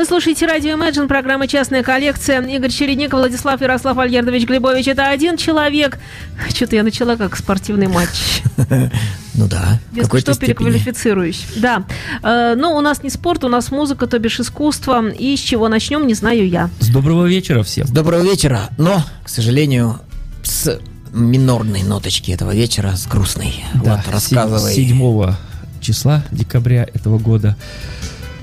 Вы слушаете радио Imagine, программа «Частная коллекция». Игорь Чередник, Владислав Ярослав Альердович Глебович. Это один человек. Что-то я начала как спортивный матч. Ну да. Если что, переквалифицируюсь. Да. Э, но у нас не спорт, у нас музыка, то бишь искусство. И с чего начнем, не знаю я. С доброго вечера всем. С доброго вечера. Но, к сожалению, с минорной ноточки этого вечера, с грустной. Да, вот, рассказывай. 7 числа декабря этого года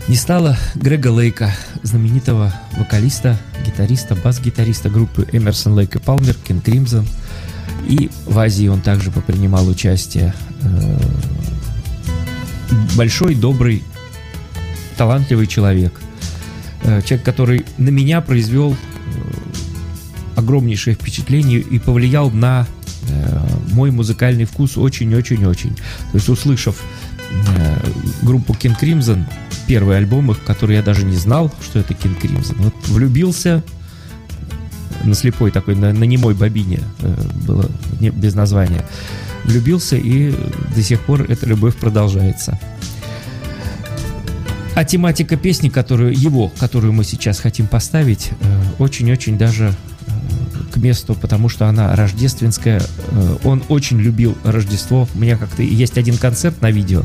не стало Грега Лейка, знаменитого вокалиста, гитариста, бас-гитариста группы Эмерсон Лейк и Палмер, Кен Кримзон. И в Азии он также попринимал участие. Э, большой, добрый, талантливый человек. Э, человек, который на меня произвел э, огромнейшее впечатление и повлиял на мой музыкальный вкус очень-очень-очень. То есть, услышав группу King Crimson, первый альбом их, который я даже не знал, что это King Crimson. Вот влюбился на слепой такой, на, на немой бобине э, было не, без названия. Влюбился и до сих пор эта любовь продолжается. А тематика песни, которую его, которую мы сейчас хотим поставить, э, очень-очень даже месту, потому что она рождественская. Э, он очень любил Рождество. У меня как-то есть один концерт на видео.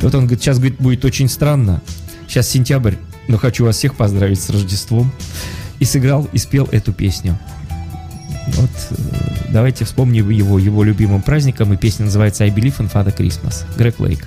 И вот он говорит, сейчас говорит, будет очень странно. Сейчас сентябрь, но хочу вас всех поздравить с Рождеством. И сыграл, и спел эту песню. Вот э, давайте вспомним его, его любимым праздником. И песня называется «I Believe in Father Christmas». Грег Лейк.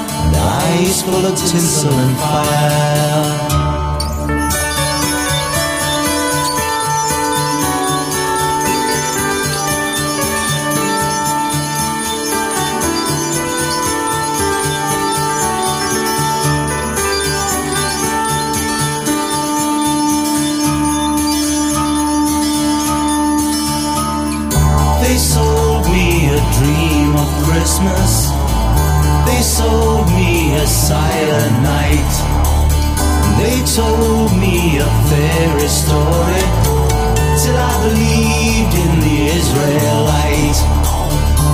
and eyes full of tinsel and fire. Told me a fairy story till I believed in the Israelite.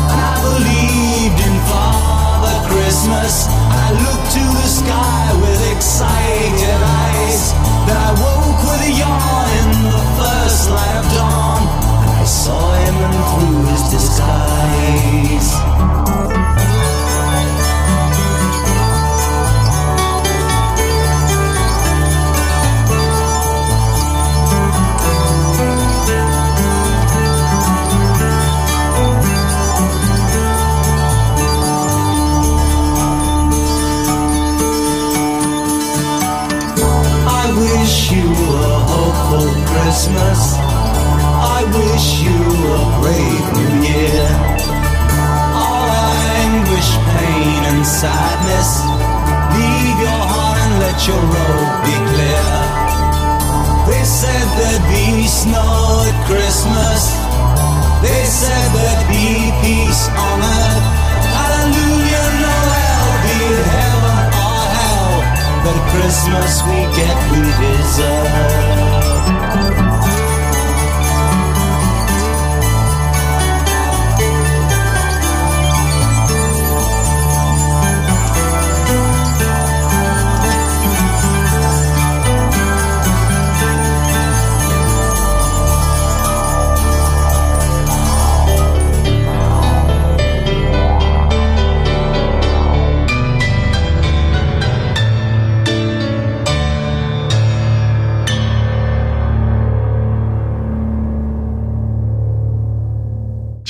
And I believed in Father Christmas. I looked to the sky with excited eyes. Then I woke with a yawn in the first light of dawn. And I saw him through his disguise.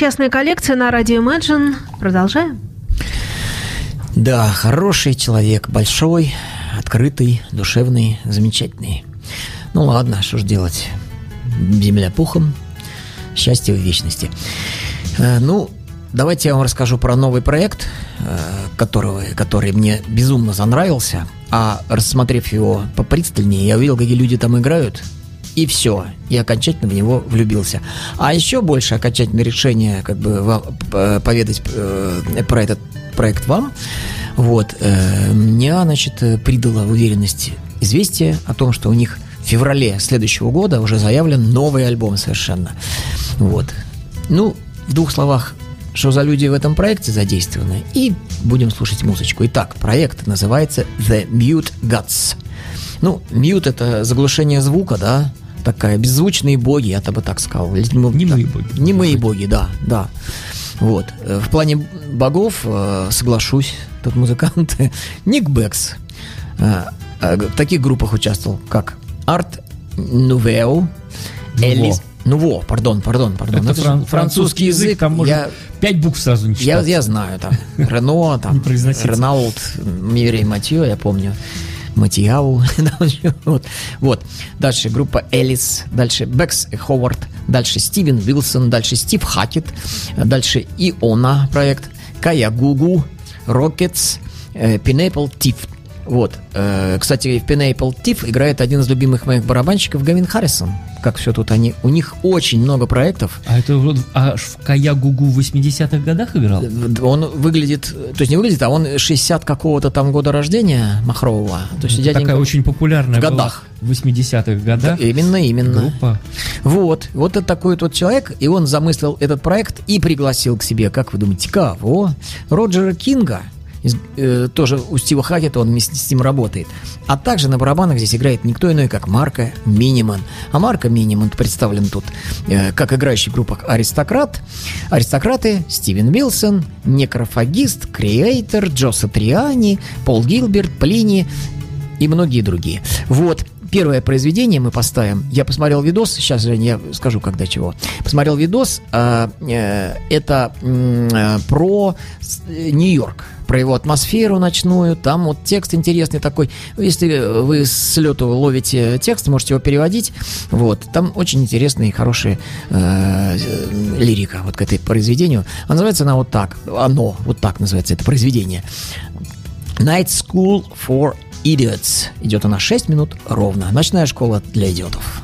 Частная коллекция на радио Imagine. Продолжаем. Да, хороший человек, большой, открытый, душевный, замечательный. Ну ладно, что ж делать. Земля пухом, счастье в вечности. Э, ну, давайте я вам расскажу про новый проект, э, которого, который мне безумно занравился. А рассмотрев его попристальнее, я увидел, какие люди там играют. И все, и окончательно в него влюбился. А еще больше окончательное решение, как бы поведать э, про этот проект вам, вот, э, мне, значит, придало уверенность известие о том, что у них в феврале следующего года уже заявлен новый альбом совершенно. Вот. Ну, в двух словах, что за люди в этом проекте задействованы, и будем слушать музычку. Итак, проект называется The Mute Gods. Ну, mute это заглушение звука, да, такая беззвучные боги, я бы так сказал. Ну, Немые да, боги. Немые боги, да, да. Вот. Э, В плане богов э, соглашусь, тут музыканты. Ник Бэкс э, в таких группах участвовал, как Арт Нувео, Элис... Нуво, пардон, пардон, пардон. Это Это фран- французский язык, там можно Я, пять букв сразу не я, читать. я знаю, там, Рено, там, Не. Ренаулт, Мирей Матье, я помню. Матьяу. вот. вот. Дальше группа Элис. Дальше Бэкс Ховард. Дальше Стивен Вилсон. Дальше Стив Хакет. Дальше Иона проект. Кая Гугу. Рокетс. Pineapple Tiff. Вот. Э, Кстати, в Pineapple Tiff играет один из любимых моих барабанщиков Гавин Харрисон. Как все тут они... У них очень много проектов. А это вот аж в Каягугу в 80-х годах играл? Он выглядит, то есть не выглядит, а он 60 какого-то там года рождения Махрового. То есть Это дяденька- такая очень популярная в годах. в 80-х годах Именно, именно. группа. Вот, вот это такой тот человек, и он замыслил этот проект и пригласил к себе, как вы думаете, кого? Роджера Кинга, из- э, тоже у Стива Хакета, он вместе с ним работает. А также на барабанах здесь играет никто иной, как Марко Миниман. А Марко Миниман представлен тут э, как играющий в группах «Аристократ», «Аристократы», Стивен Вилсон, «Некрофагист», «Креатор», Джо Сатриани, Пол Гилберт, Плини и многие другие. Вот. Первое произведение мы поставим. Я посмотрел видос, сейчас, Жень, я скажу, когда чего. Посмотрел видос, а, э, это э, про э, Нью-Йорк, про его атмосферу ночную. Там вот текст интересный такой. Если вы с лету ловите текст, можете его переводить. Вот. Там очень интересная и хорошая э, э, лирика вот к этой произведению. А называется она вот так. Оно, вот так называется это произведение. Night School for Idiots. Идет она 6 минут ровно. Ночная школа для идиотов.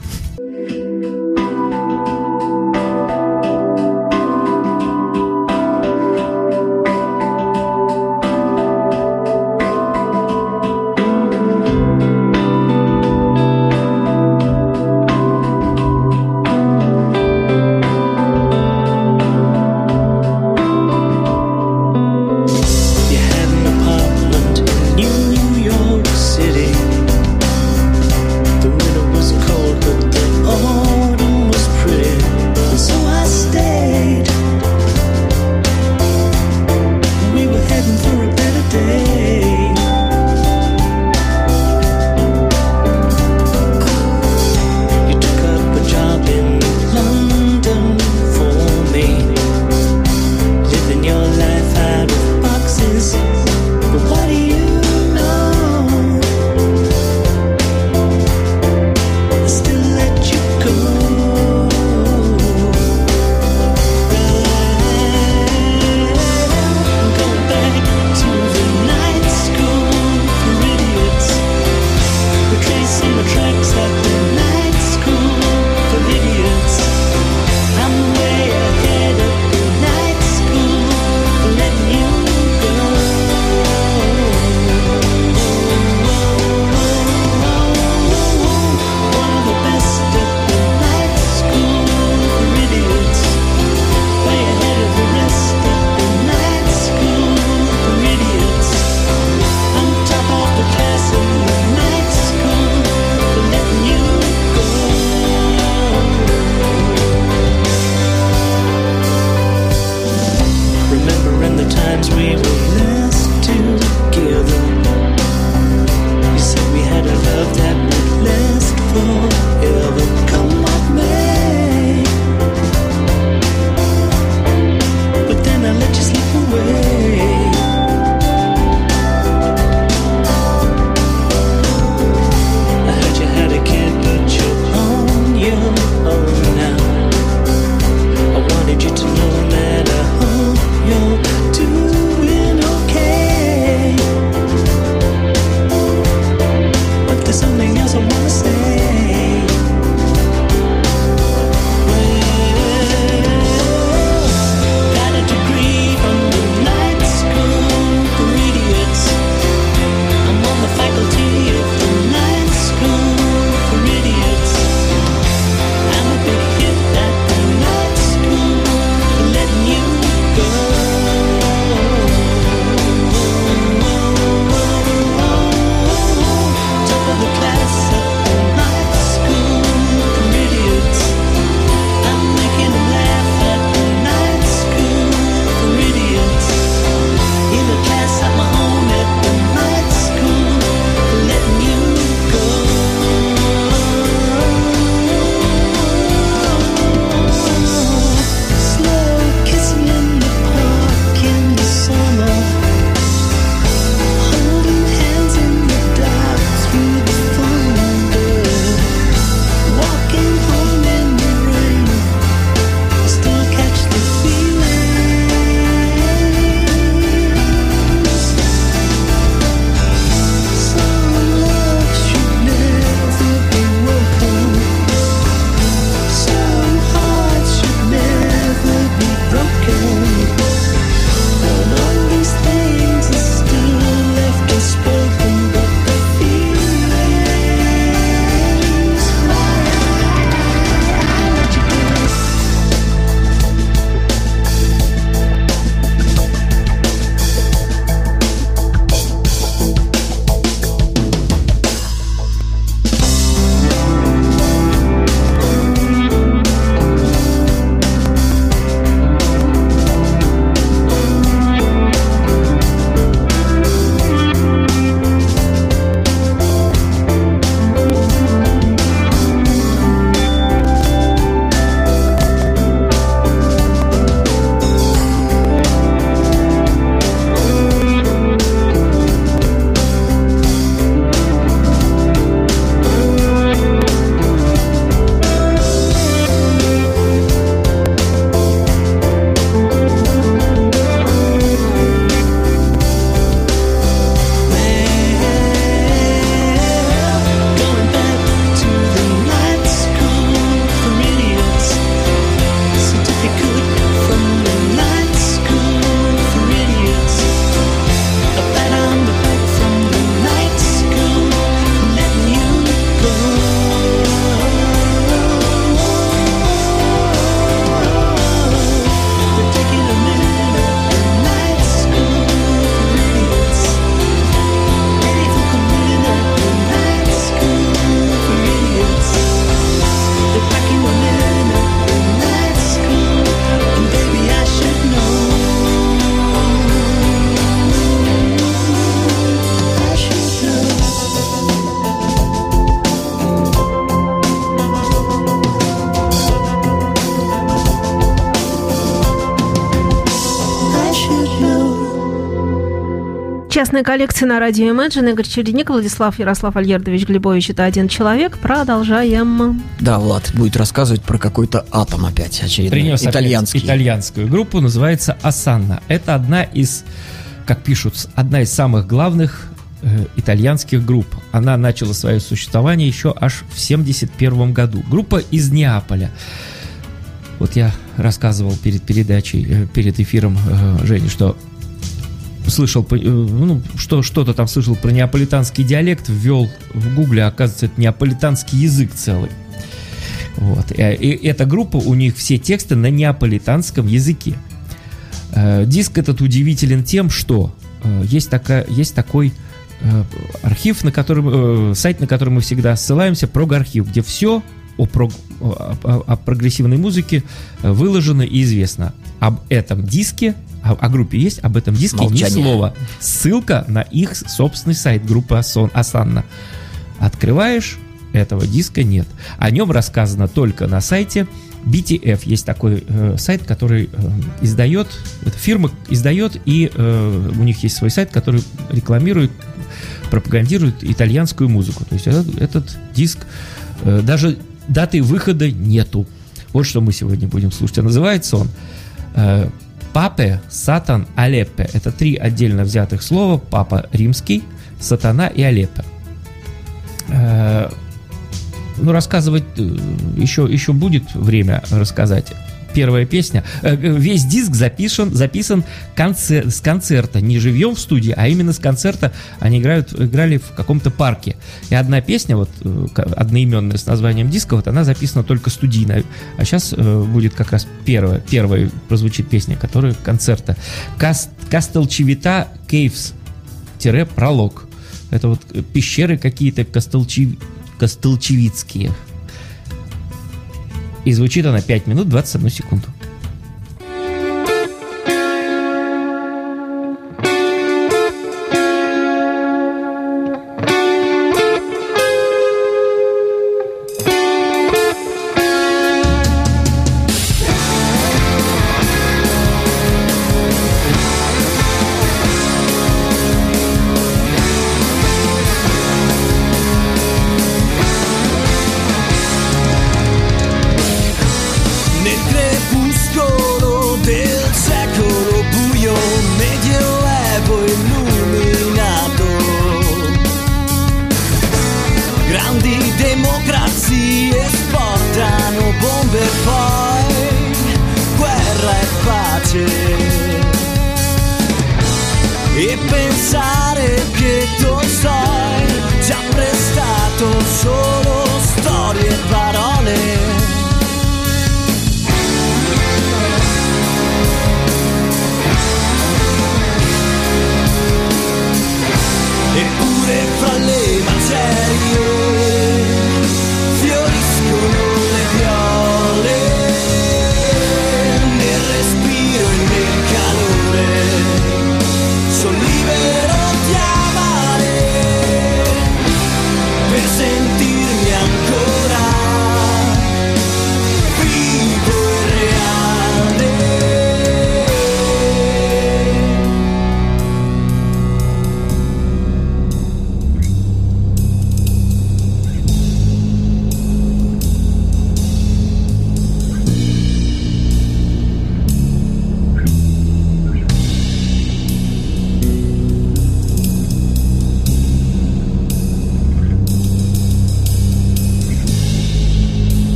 Частная коллекция на радио Imagine. Игорь Чередник, Владислав Ярослав Альердович Глебович. Это один человек. Продолжаем. Да, Влад будет рассказывать про какой-то атом опять очередной. Принес итальянский. опять итальянскую группу, называется Асанна. Это одна из, как пишут, одна из самых главных э, итальянских групп. Она начала свое существование еще аж в 71 году. Группа из Неаполя. Вот я рассказывал перед передачей, э, перед эфиром э, Жене, что слышал, э, ну, что, что-то там слышал про неаполитанский диалект, ввел в гугле, а оказывается, это неаполитанский язык целый. Вот. И, и эта группа, у них все тексты на неаполитанском языке. Э, Диск этот удивителен тем, что э, есть, такая, есть такой э, архив, на котором, э, сайт, на который мы всегда ссылаемся, прог-архив, где все о, прог- о- о- о прогрессивной музыке э, выложено и известно. Об этом диске, о, о группе есть, об этом диске Молчание. ни слова. Ссылка на их собственный сайт группы Асон, Асанна. Открываешь, этого диска нет. О нем рассказано только на сайте BTF. Есть такой э, сайт, который э, издает, эта фирма издает, и э, у них есть свой сайт, который рекламирует, пропагандирует итальянскую музыку. То есть этот, этот диск, э, даже даты выхода нету. Вот что мы сегодня будем слушать. А называется он э, Папе, Сатан, Алеппе. Это три отдельно взятых слова. Папа римский, Сатана и Алеппе. Э, ну, рассказывать э, еще, еще будет время рассказать. Первая песня. Э, Весь диск записан, записан концер- с концерта. Не живьем в студии, а именно с концерта. Они играют, играли в каком-то парке. И одна песня, вот э, одноименная с названием диска, вот она записана только студийно. А сейчас будет как раз первая, первая прозвучит песня, которая концерта. Кас- Кастелчевита Кейвс пролог. Это вот э, пещеры какие-то костелчевицкие. И звучит она 5 минут 21 секунду.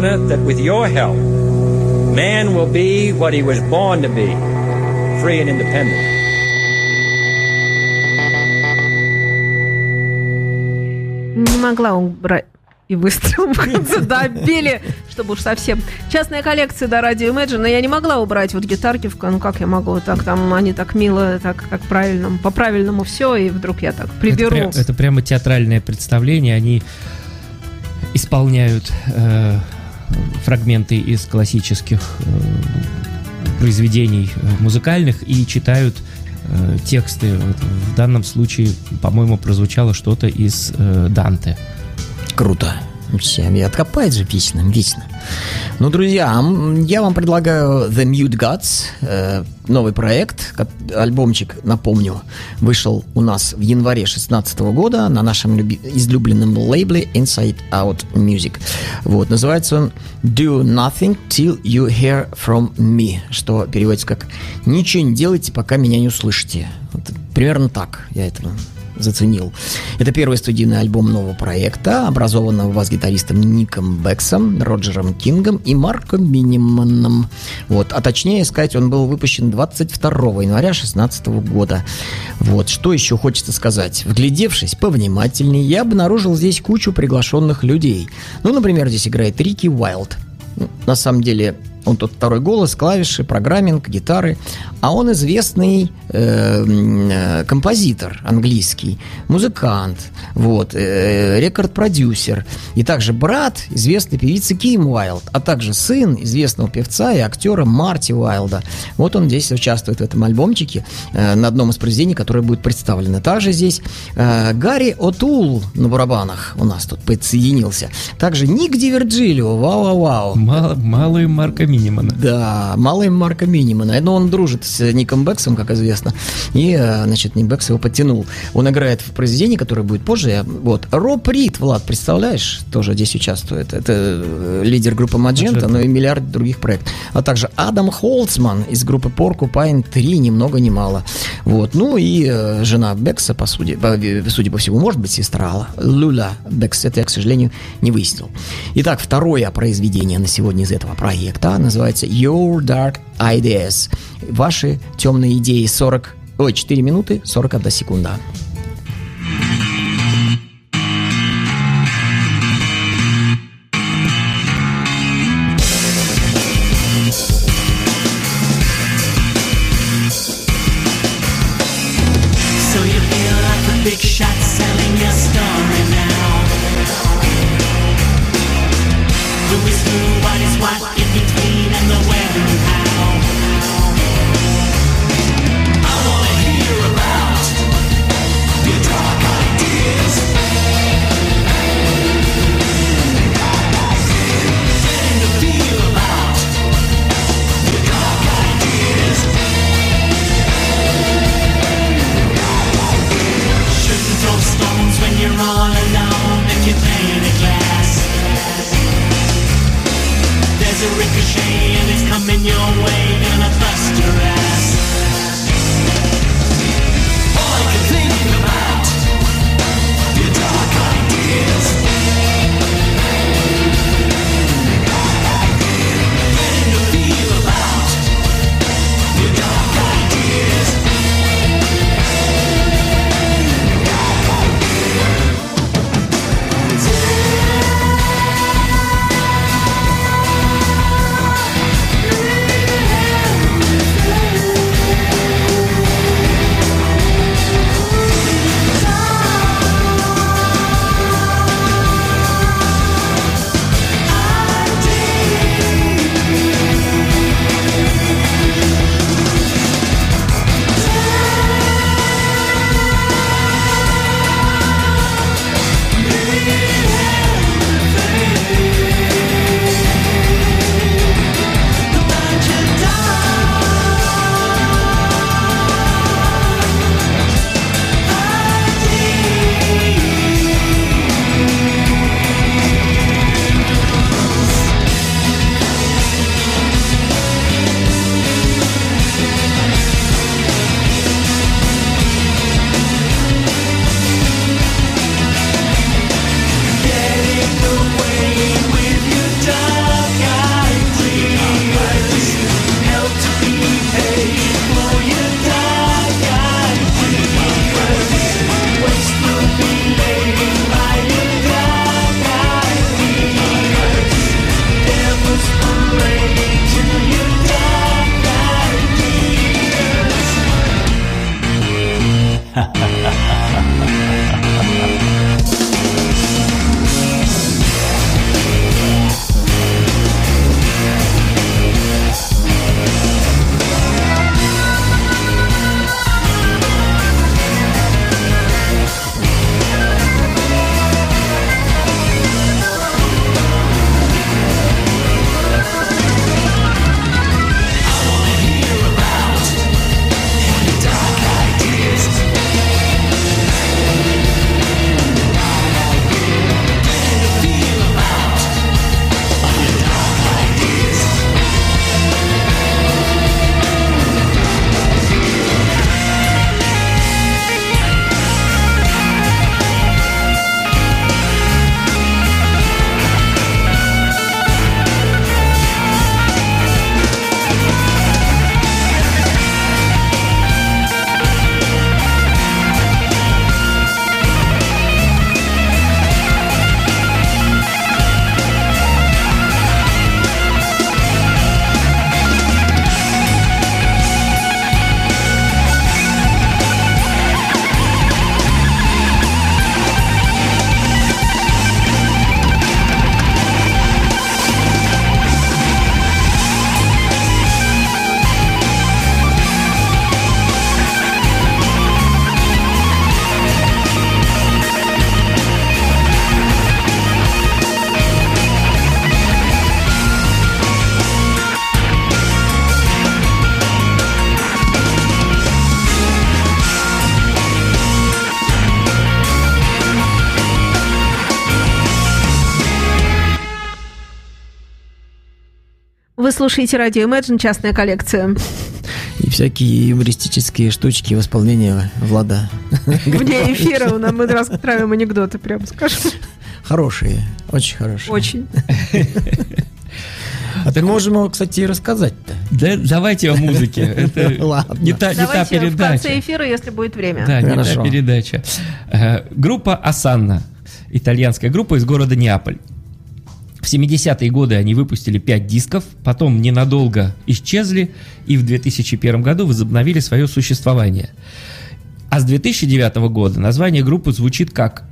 Confident that with your help, man will be what he was born to be free and independent. Не могла убрать и выстрел в конце добили, чтобы уж совсем. Частная коллекция до радио Imagine, но я не могла убрать вот гитарки, в ну как я могу, так там они так мило, так как правильно, по правильному все, и вдруг я так приберу. Это, пря- это прямо театральное представление. Они исполняют э, фрагменты из классических э, произведений э, музыкальных и читают э, тексты. В данном случае, по-моему, прозвучало что-то из Данте. Круто. Всем и откопает же вечно, вечно. Ну, друзья, я вам предлагаю The Mute Gods, э, новый проект, альбомчик, напомню, вышел у нас в январе 2016 года на нашем излюбленном лейбле Inside Out Music. Вот, называется он Do Nothing Till You Hear From Me, что переводится как «Ничего не делайте, пока меня не услышите». Вот примерно так я это заценил. Это первый студийный альбом нового проекта, образованного бас-гитаристом Ником Бексом, Роджером Кингом и Марком Миниманом. Вот. А точнее сказать, он был выпущен 22 января 2016 года. Вот. Что еще хочется сказать? Вглядевшись повнимательнее, я обнаружил здесь кучу приглашенных людей. Ну, например, здесь играет Рики Уайлд. Ну, На самом деле, он тот второй голос, клавиши, программинг, гитары. А он известный э, э, композитор английский, музыкант, вот, э, рекорд-продюсер. И также брат известной певицы Ким Уайлд, а также сын известного певца и актера Марти Уайлда. Вот он здесь участвует в этом альбомчике э, на одном из произведений, которое будет представлено. Также здесь э, Гарри Отул на барабанах у нас тут подсоединился. Также Ник Ди Вирджилио, вау-вау-вау. Мало, малые Марка Минимана. Да, малый Марка Минимана. Но он дружит с Ником Бексом, как известно. И, э, значит, Ник Бекс его подтянул. Он играет в произведении, которое будет позже. Вот. Роб Рид, Влад, представляешь, тоже здесь участвует. Это э, лидер группы Маджента, но и миллиард других проектов. А также Адам Холцман из группы Porcupine 3, ни много ни мало. Вот. Ну и э, жена Бекса, по сути, по- судя по всему, может быть, сестра Алла, Лула Бекс. Это я, к сожалению, не выяснил. Итак, второе произведение на сегодня из этого проекта называется Your Dark Ideas. Ваши темные идеи 40... Ой, 4 минуты 41 секунда. Вы слушаете радио Imagine, частная коллекция. И всякие юмористические штучки в исполнении Влада. Вне эфира у нас мы раскатраем анекдоты, прям скажем. Хорошие, очень хорошие. Очень. А ты можешь ему, кстати, и рассказать-то. Да, давайте о музыке. Это Ладно. не та, не та Давайте в конце передача. эфира, если будет время. Да, не та Хорошо. передача. Э, Группа Асанна, итальянская группа из города Неаполь. В 70-е годы они выпустили 5 дисков, потом ненадолго исчезли и в 2001 году возобновили свое существование. А с 2009 года название группы звучит как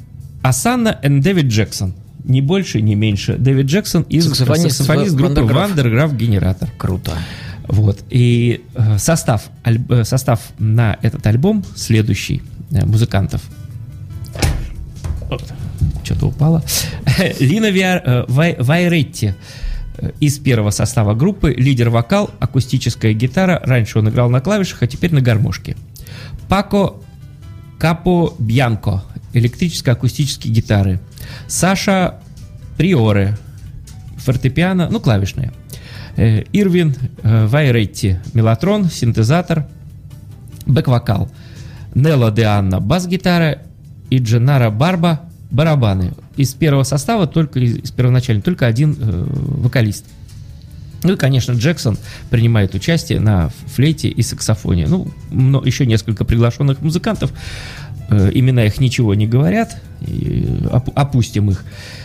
Асанна и Дэвид Джексон. Ни больше, ни меньше. Дэвид Джексон из Саксофонист саксофонист группы Вандерграф. Генератор. Круто. Вот. И э, состав, аль- э, состав на этот альбом следующий э, музыкантов. Что-то упало. Лина э, Вай- Вайретти э, из первого состава группы, лидер вокал, акустическая гитара. Раньше он играл на клавишах, а теперь на гармошке. Пако Капо Бьянко, электрические акустические гитары. Саша Приоре, фортепиано, ну, клавишные. Э, Ирвин Вайретти, мелатрон, синтезатор, бэк-вокал. Нелла де Анна, бас-гитара и Дженара Барба, барабаны. Из первого состава, только из, первоначально, только один э, вокалист. Ну и, конечно, Джексон принимает участие на флейте и саксофоне. Ну, но еще несколько приглашенных музыкантов. Э, имена их ничего не говорят. И, э, оп- опустим их.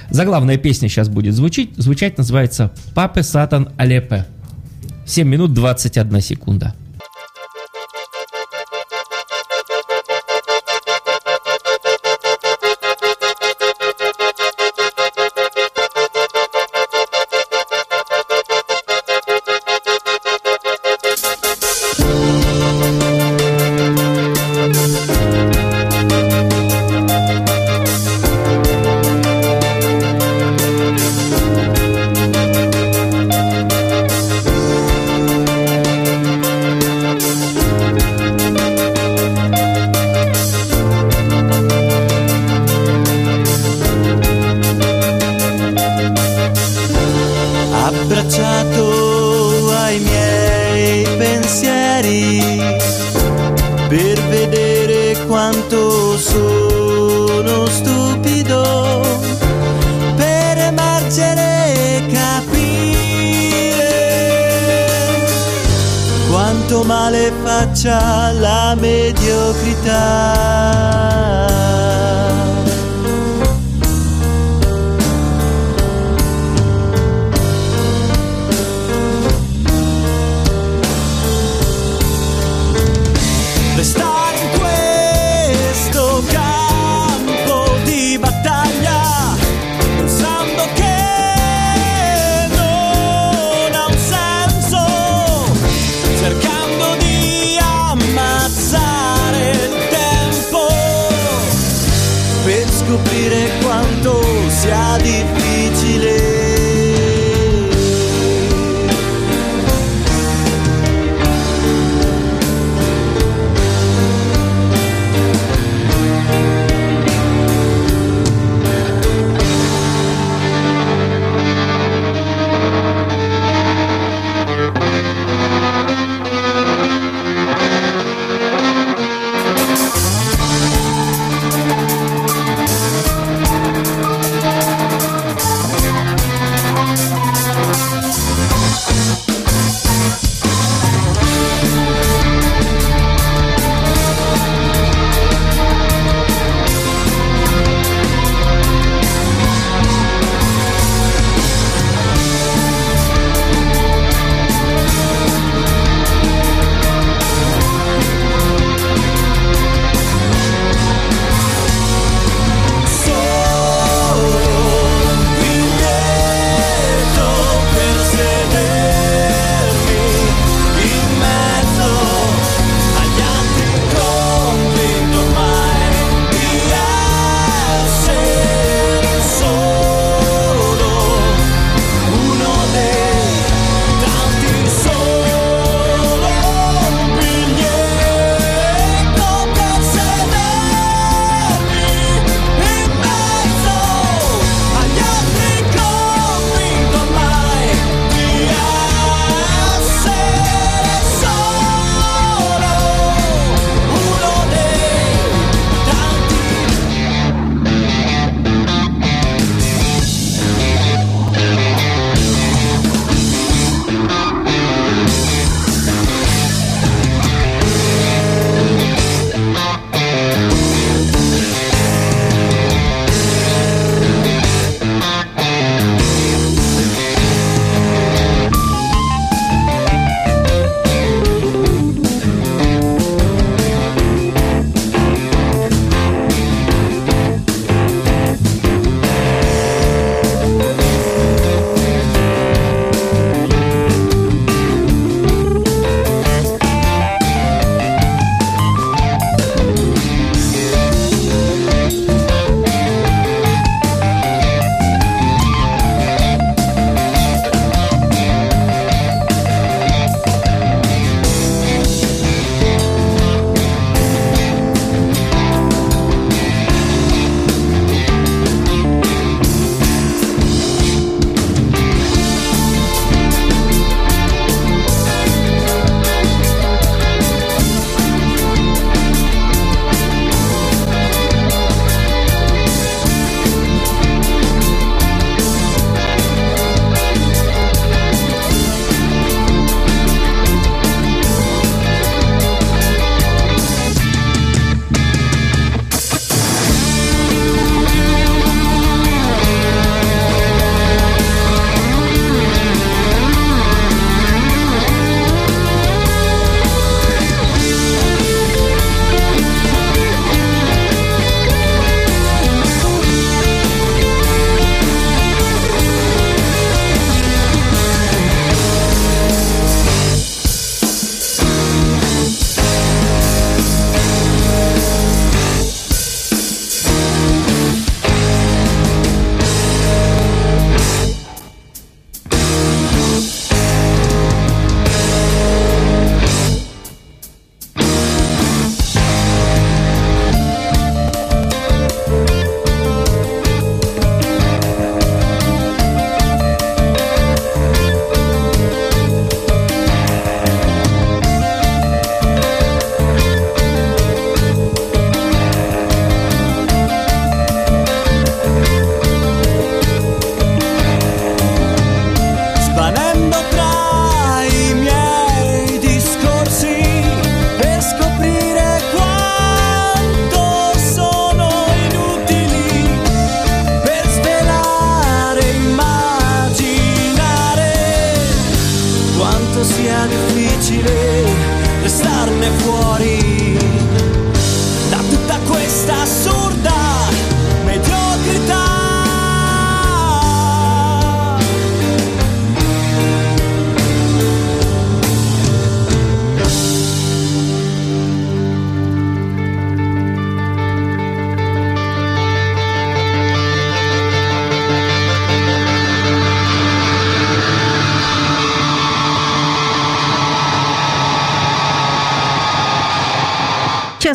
Заглавная песня сейчас будет звучить. Звучать называется «Папе Сатан Алепе». 7 минут 21 секунда. capire quanto sia difficile.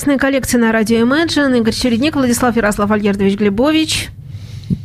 Частные коллекции на радио Imagine. Игорь Чередник, Владислав Ярослав Альгердович Глебович.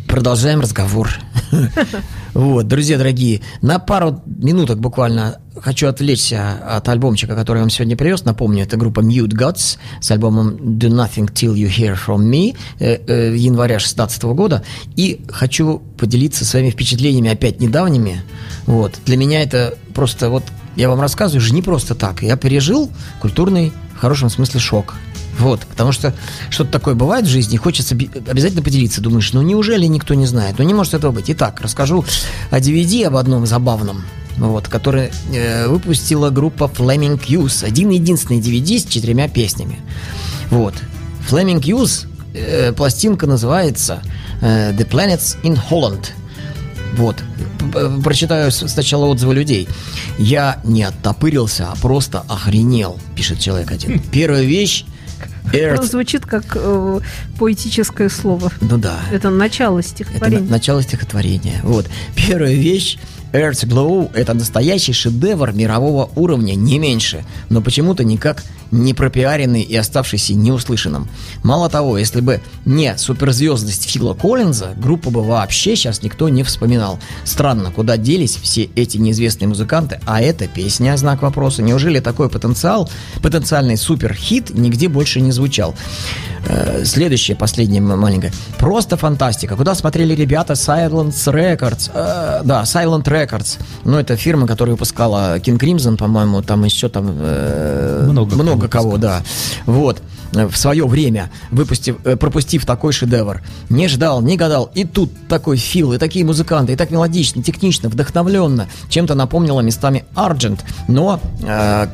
Продолжаем разговор. Вот, друзья дорогие, на пару минуток буквально хочу отвлечься от альбомчика, который я вам сегодня привез. Напомню, это группа Mute Gods с альбомом Do Nothing Till You Hear From Me э, э, января 2016 года. И хочу поделиться своими впечатлениями опять недавними. Вот, для меня это просто вот, я вам рассказываю же не просто так. Я пережил культурный, в хорошем смысле, шок. Вот, потому что что-то такое бывает в жизни, хочется обязательно поделиться. Думаешь, ну неужели никто не знает? Ну не может этого быть. Итак, расскажу о DVD об одном забавном, вот, который э, выпустила группа Flaming Youth. Один единственный DVD с четырьмя песнями. Вот. Flaming Youth, э, пластинка называется э, The Planets in Holland. Вот. П- Прочитаю сначала отзывы людей. Я не оттопырился, а просто охренел, пишет человек один. Первая вещь Earth. Звучит как э, поэтическое слово. Ну да. Это начало Это стихотворения. на- начало стихотворения. Вот. Первая вещь. Earth Glow – это настоящий шедевр мирового уровня, не меньше, но почему-то никак не пропиаренный и оставшийся неуслышанным. Мало того, если бы не суперзвездность Фила Коллинза, группу бы вообще сейчас никто не вспоминал. Странно, куда делись все эти неизвестные музыканты, а эта песня, знак вопроса. Неужели такой потенциал, потенциальный суперхит нигде больше не звучал? Э, Следующее, последнее м- маленькое. Просто фантастика. Куда смотрели ребята Silence Records? Э, да, Silent Records. Ну, это фирма, которая выпускала King Crimson, по-моему, там еще там... э, Много кто много кого, да. Вот. Э, В свое время, выпустив, э, пропустив такой шедевр, не ждал, не гадал. И тут такой фил, и такие музыканты, и так мелодично, технично, вдохновленно. Чем-то напомнило местами Argent. Но э,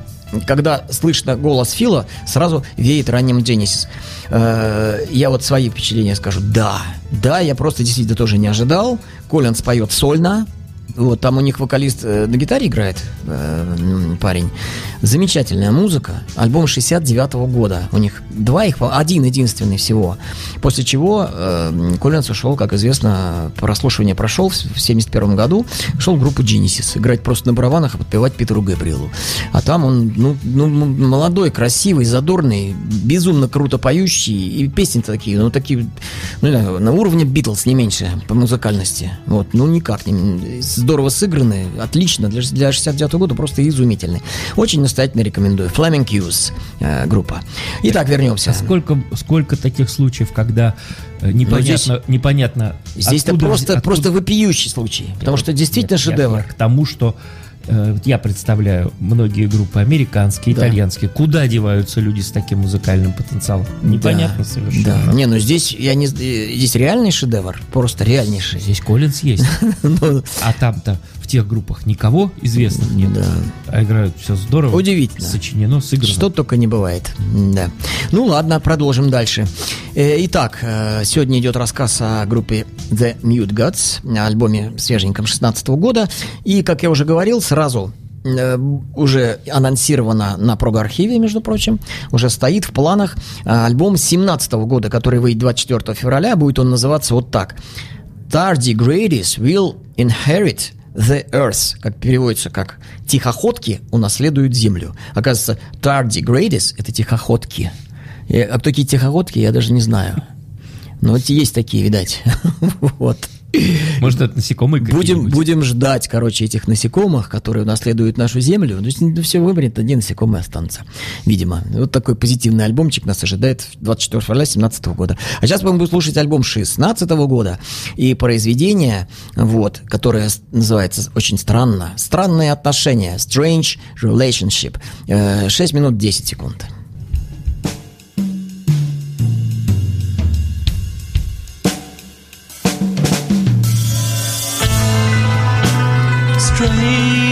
когда слышно голос Фила, сразу веет ранним Genesis. Э, я вот свои впечатления скажу. Да, да, я просто действительно тоже не ожидал. Коллинз поет сольно, вот, там у них вокалист э, на гитаре играет, э, парень. Замечательная музыка. Альбом 69 года. У них два их, один единственный всего. После чего э, Коллинз ушел, как известно, прослушивание прошел в 71 году. Шел в группу Genesis. Играть просто на барабанах, а подпевать Питеру Габриэлу. А там он, ну, ну, м- молодой, красивый, задорный, безумно круто поющий. И песни-то такие, ну, такие, ну, на уровне Битлз, не меньше по музыкальности. Вот, ну, никак не... Здорово сыграны, отлично. Для, для 69 года просто изумительный. Очень настоятельно рекомендую. Flaming Youth э, группа. Итак, вернемся. А сколько, сколько таких случаев, когда э, непонятно, здесь- непонятно Здесь-то откуда просто, вз- откуда- просто вопиющий случай. Потому что действительно Нет, я- шедевр. я к тому, что я представляю многие группы американские, Да. итальянские. Куда деваются люди с таким музыкальным потенциалом? Непонятно Да, совершенно. Да. Не, ну здесь я не, э, здесь реальный шедевр, просто реальнейший. Здесь Коллинз есть. Ну, А там-то тех группах никого известных нет. Да. А играют все здорово. Удивительно. Сочинено, сыграно. Что только не бывает. Да. Ну ладно, продолжим дальше. Э, Итак, э, сегодня идет рассказ о группе The Mute Gods, альбоме свеженьком 16 года. И, как я уже говорил, сразу э, уже анонсировано на прог-архиве, между прочим, уже стоит в планах альбом 17 года, который выйдет 24 февраля, будет он называться вот так. Tardigrades will inherit the earth, как переводится как тихоходки унаследуют землю. Оказывается, tardigrades – это тихоходки. Э, А кто такие тихоходки, я даже не знаю. Но вот есть такие, видать. Вот. Может, это насекомые Будем, будем ждать, короче, этих насекомых, которые унаследуют нашу землю. То ну, все вымрет, одни насекомые останутся, видимо. Вот такой позитивный альбомчик нас ожидает 24 февраля 2017 года. А сейчас мы будем слушать альбом 16 года и произведение, вот, которое называется очень странно. Странные отношения. Strange Relationship. Э, 6 минут 10 секунд. Dream.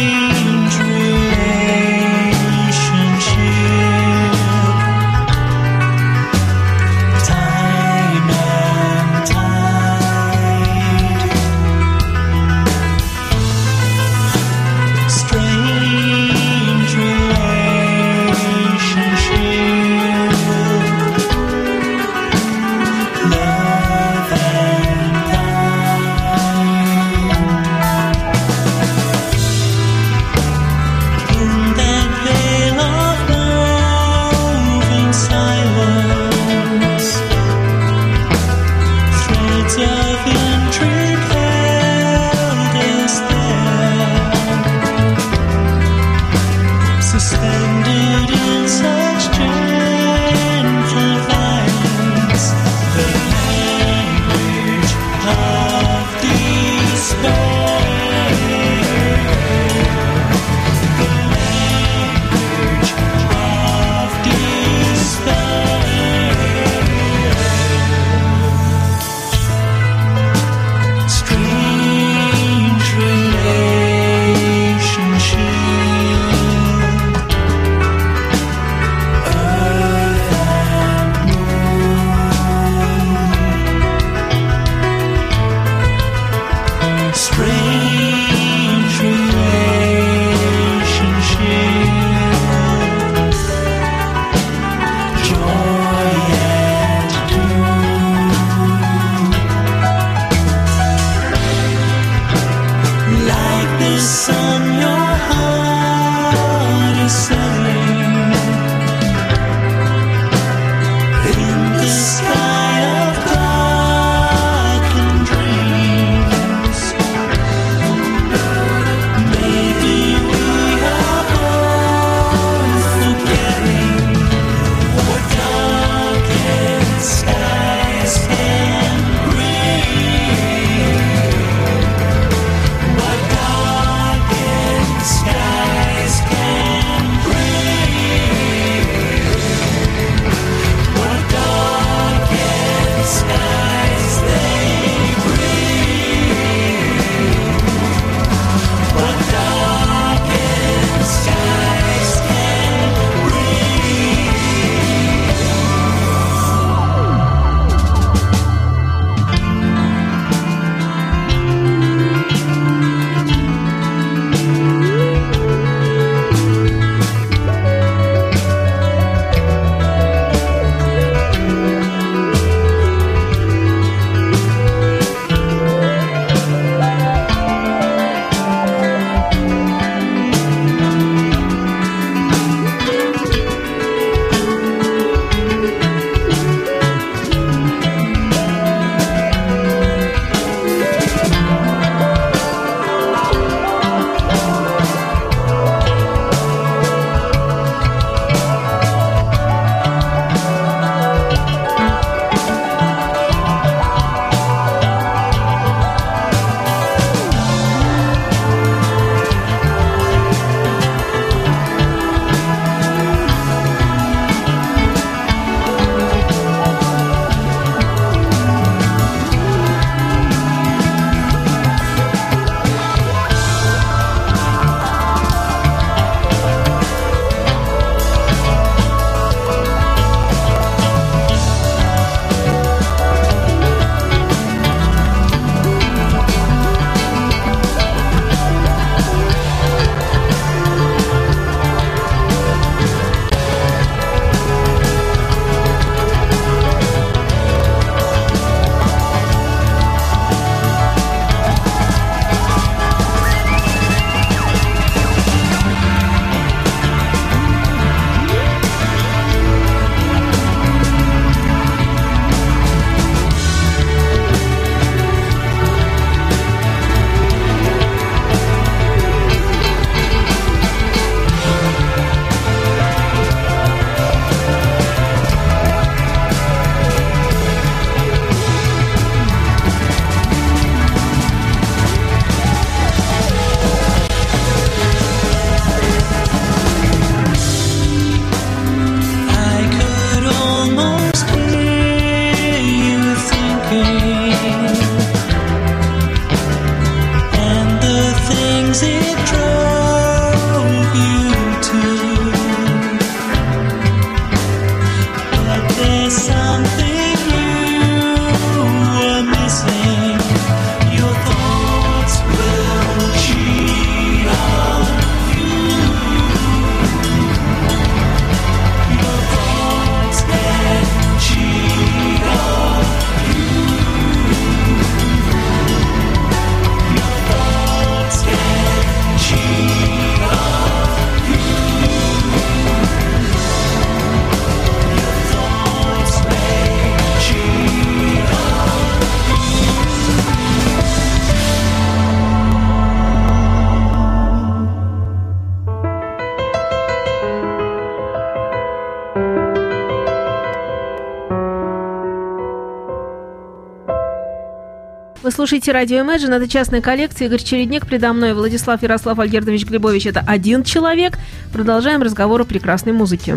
Вы слушаете радио Imagine, это частная коллекция. Игорь Чередник предо мной, Владислав Ярослав Альгердович Глебович. Это один человек. Продолжаем разговор о прекрасной музыке.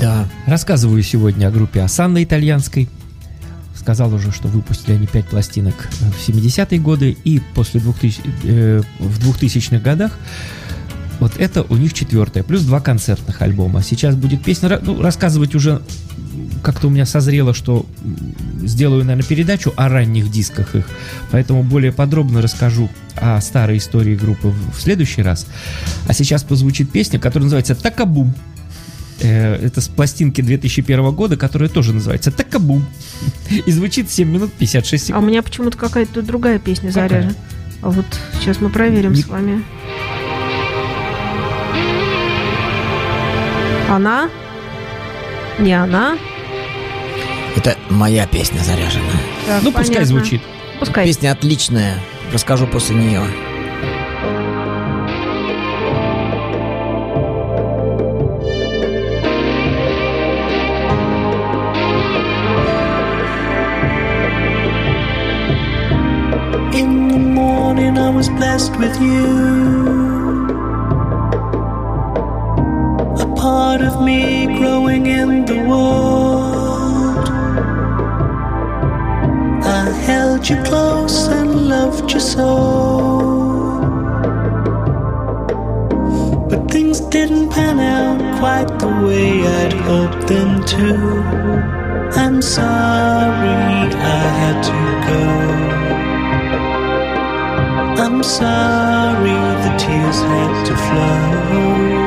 Да. Рассказываю сегодня о группе Асанна итальянской. Сказал уже, что выпустили они пять пластинок в 70-е годы и после 2000, э, в 2000-х годах вот это у них четвертое, плюс два концертных альбома. Сейчас будет песня, ну, рассказывать уже как-то у меня созрело, что сделаю, наверное, передачу о ранних дисках их, поэтому более подробно расскажу о старой истории группы в, следующий раз. А сейчас позвучит песня, которая называется «Такабум». Э, Это с пластинки 2001 года, которая тоже называется «Такабум». И звучит 7 минут 56 А у секунд. меня почему-то какая-то другая песня заряжена. А вот сейчас мы проверим Не- с вами. Она? Не она? Это моя песня заряжена. Так, Ну, пускай понятно. звучит. Пускай. Песня отличная. Расскажу после нее. In the morning, I was blessed with you. A part of me growing in the world. So. But things didn't pan out quite the way I'd hoped them to. I'm sorry I had to go. I'm sorry the tears had to flow.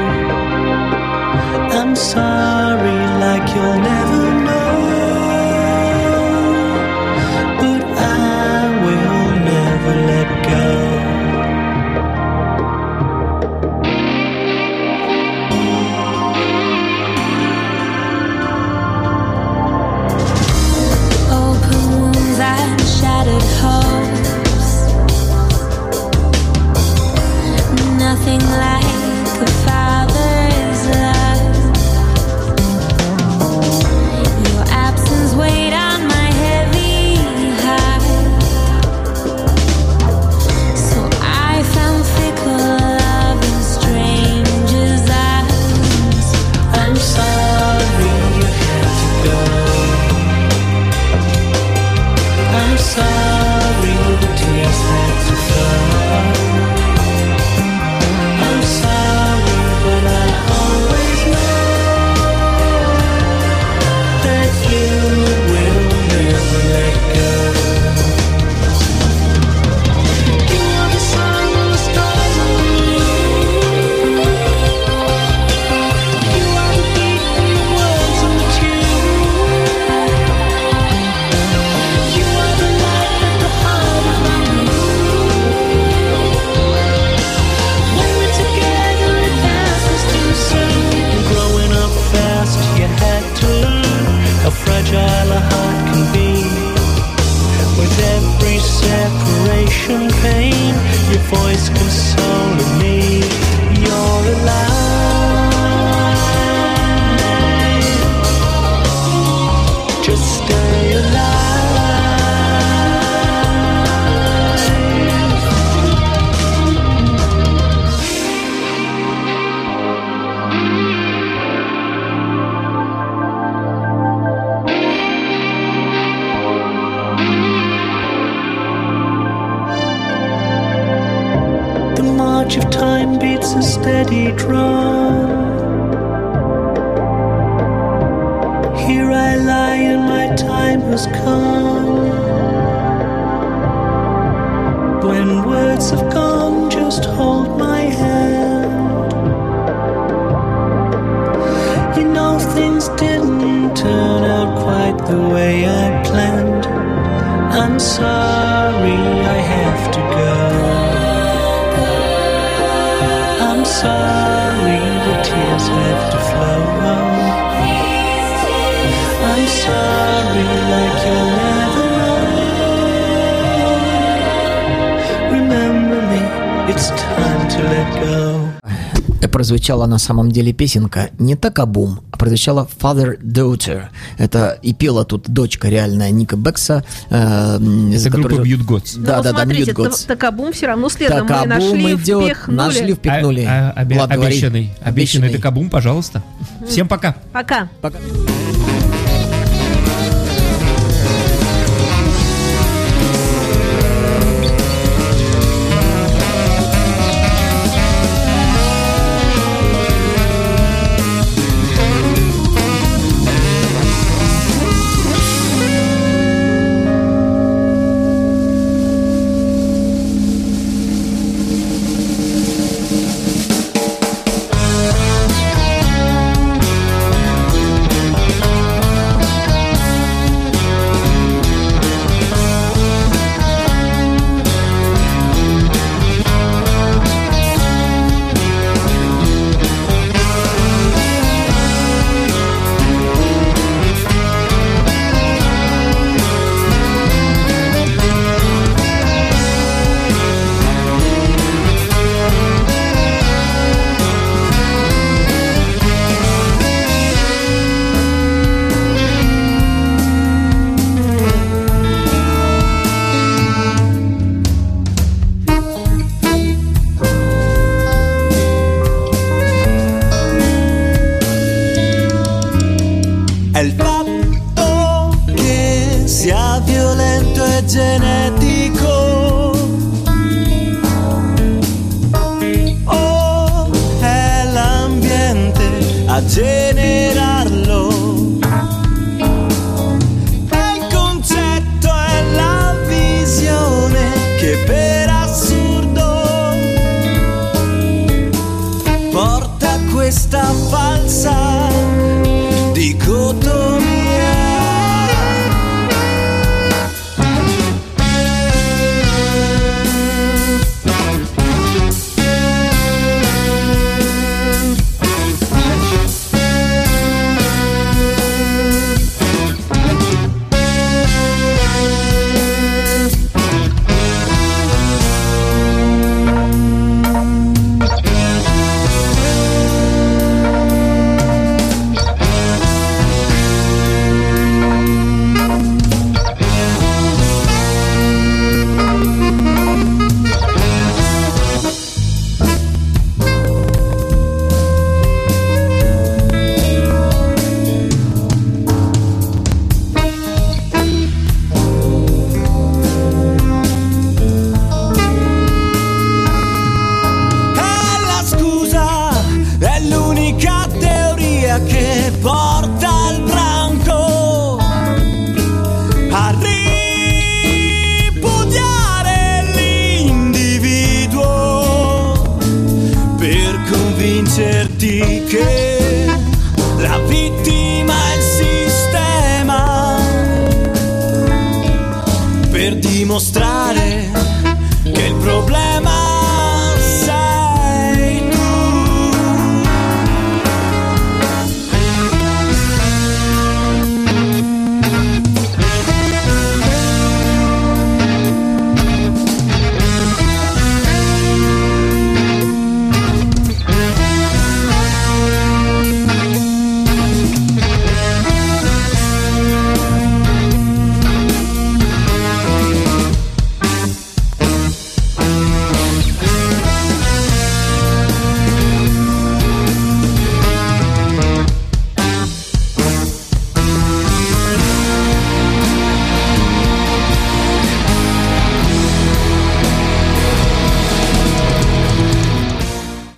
Прозвучала на самом деле песенка не Такабум, а прозвучала Father Daughter. Это и пела тут дочка реальная Ника Бекса. э, Это группа Бьют Готс. Да, Но да, да, Mute Gods. та- Такабум все равно следом мы Такабум нашли, идет, впихнули. нашли, впихнули. А- а- обе- Влад, говори. обещанный, обещанный Такабум, пожалуйста. Всем пока. Пока. Пока.